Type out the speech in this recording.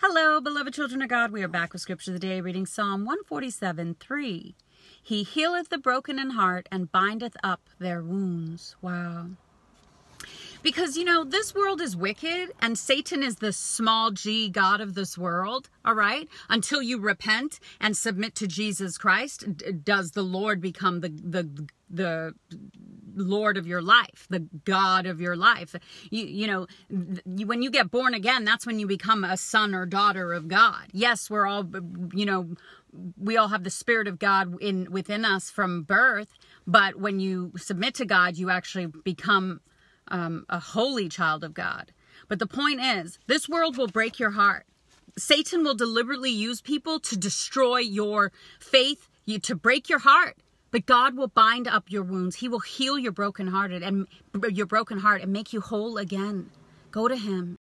Hello, beloved children of God. We are back with Scripture of the Day, reading Psalm 147 3. He healeth the broken in heart and bindeth up their wounds. Wow. Because, you know, this world is wicked and Satan is the small g God of this world, all right? Until you repent and submit to Jesus Christ, does the Lord become the, the, the Lord of your life, the God of your life. You, you know, you, when you get born again, that's when you become a son or daughter of God. Yes, we're all, you know, we all have the Spirit of God in within us from birth, but when you submit to God, you actually become um, a holy child of God. But the point is, this world will break your heart. Satan will deliberately use people to destroy your faith, you to break your heart. But God will bind up your wounds. He will heal your broken hearted and your broken heart and make you whole again. Go to him.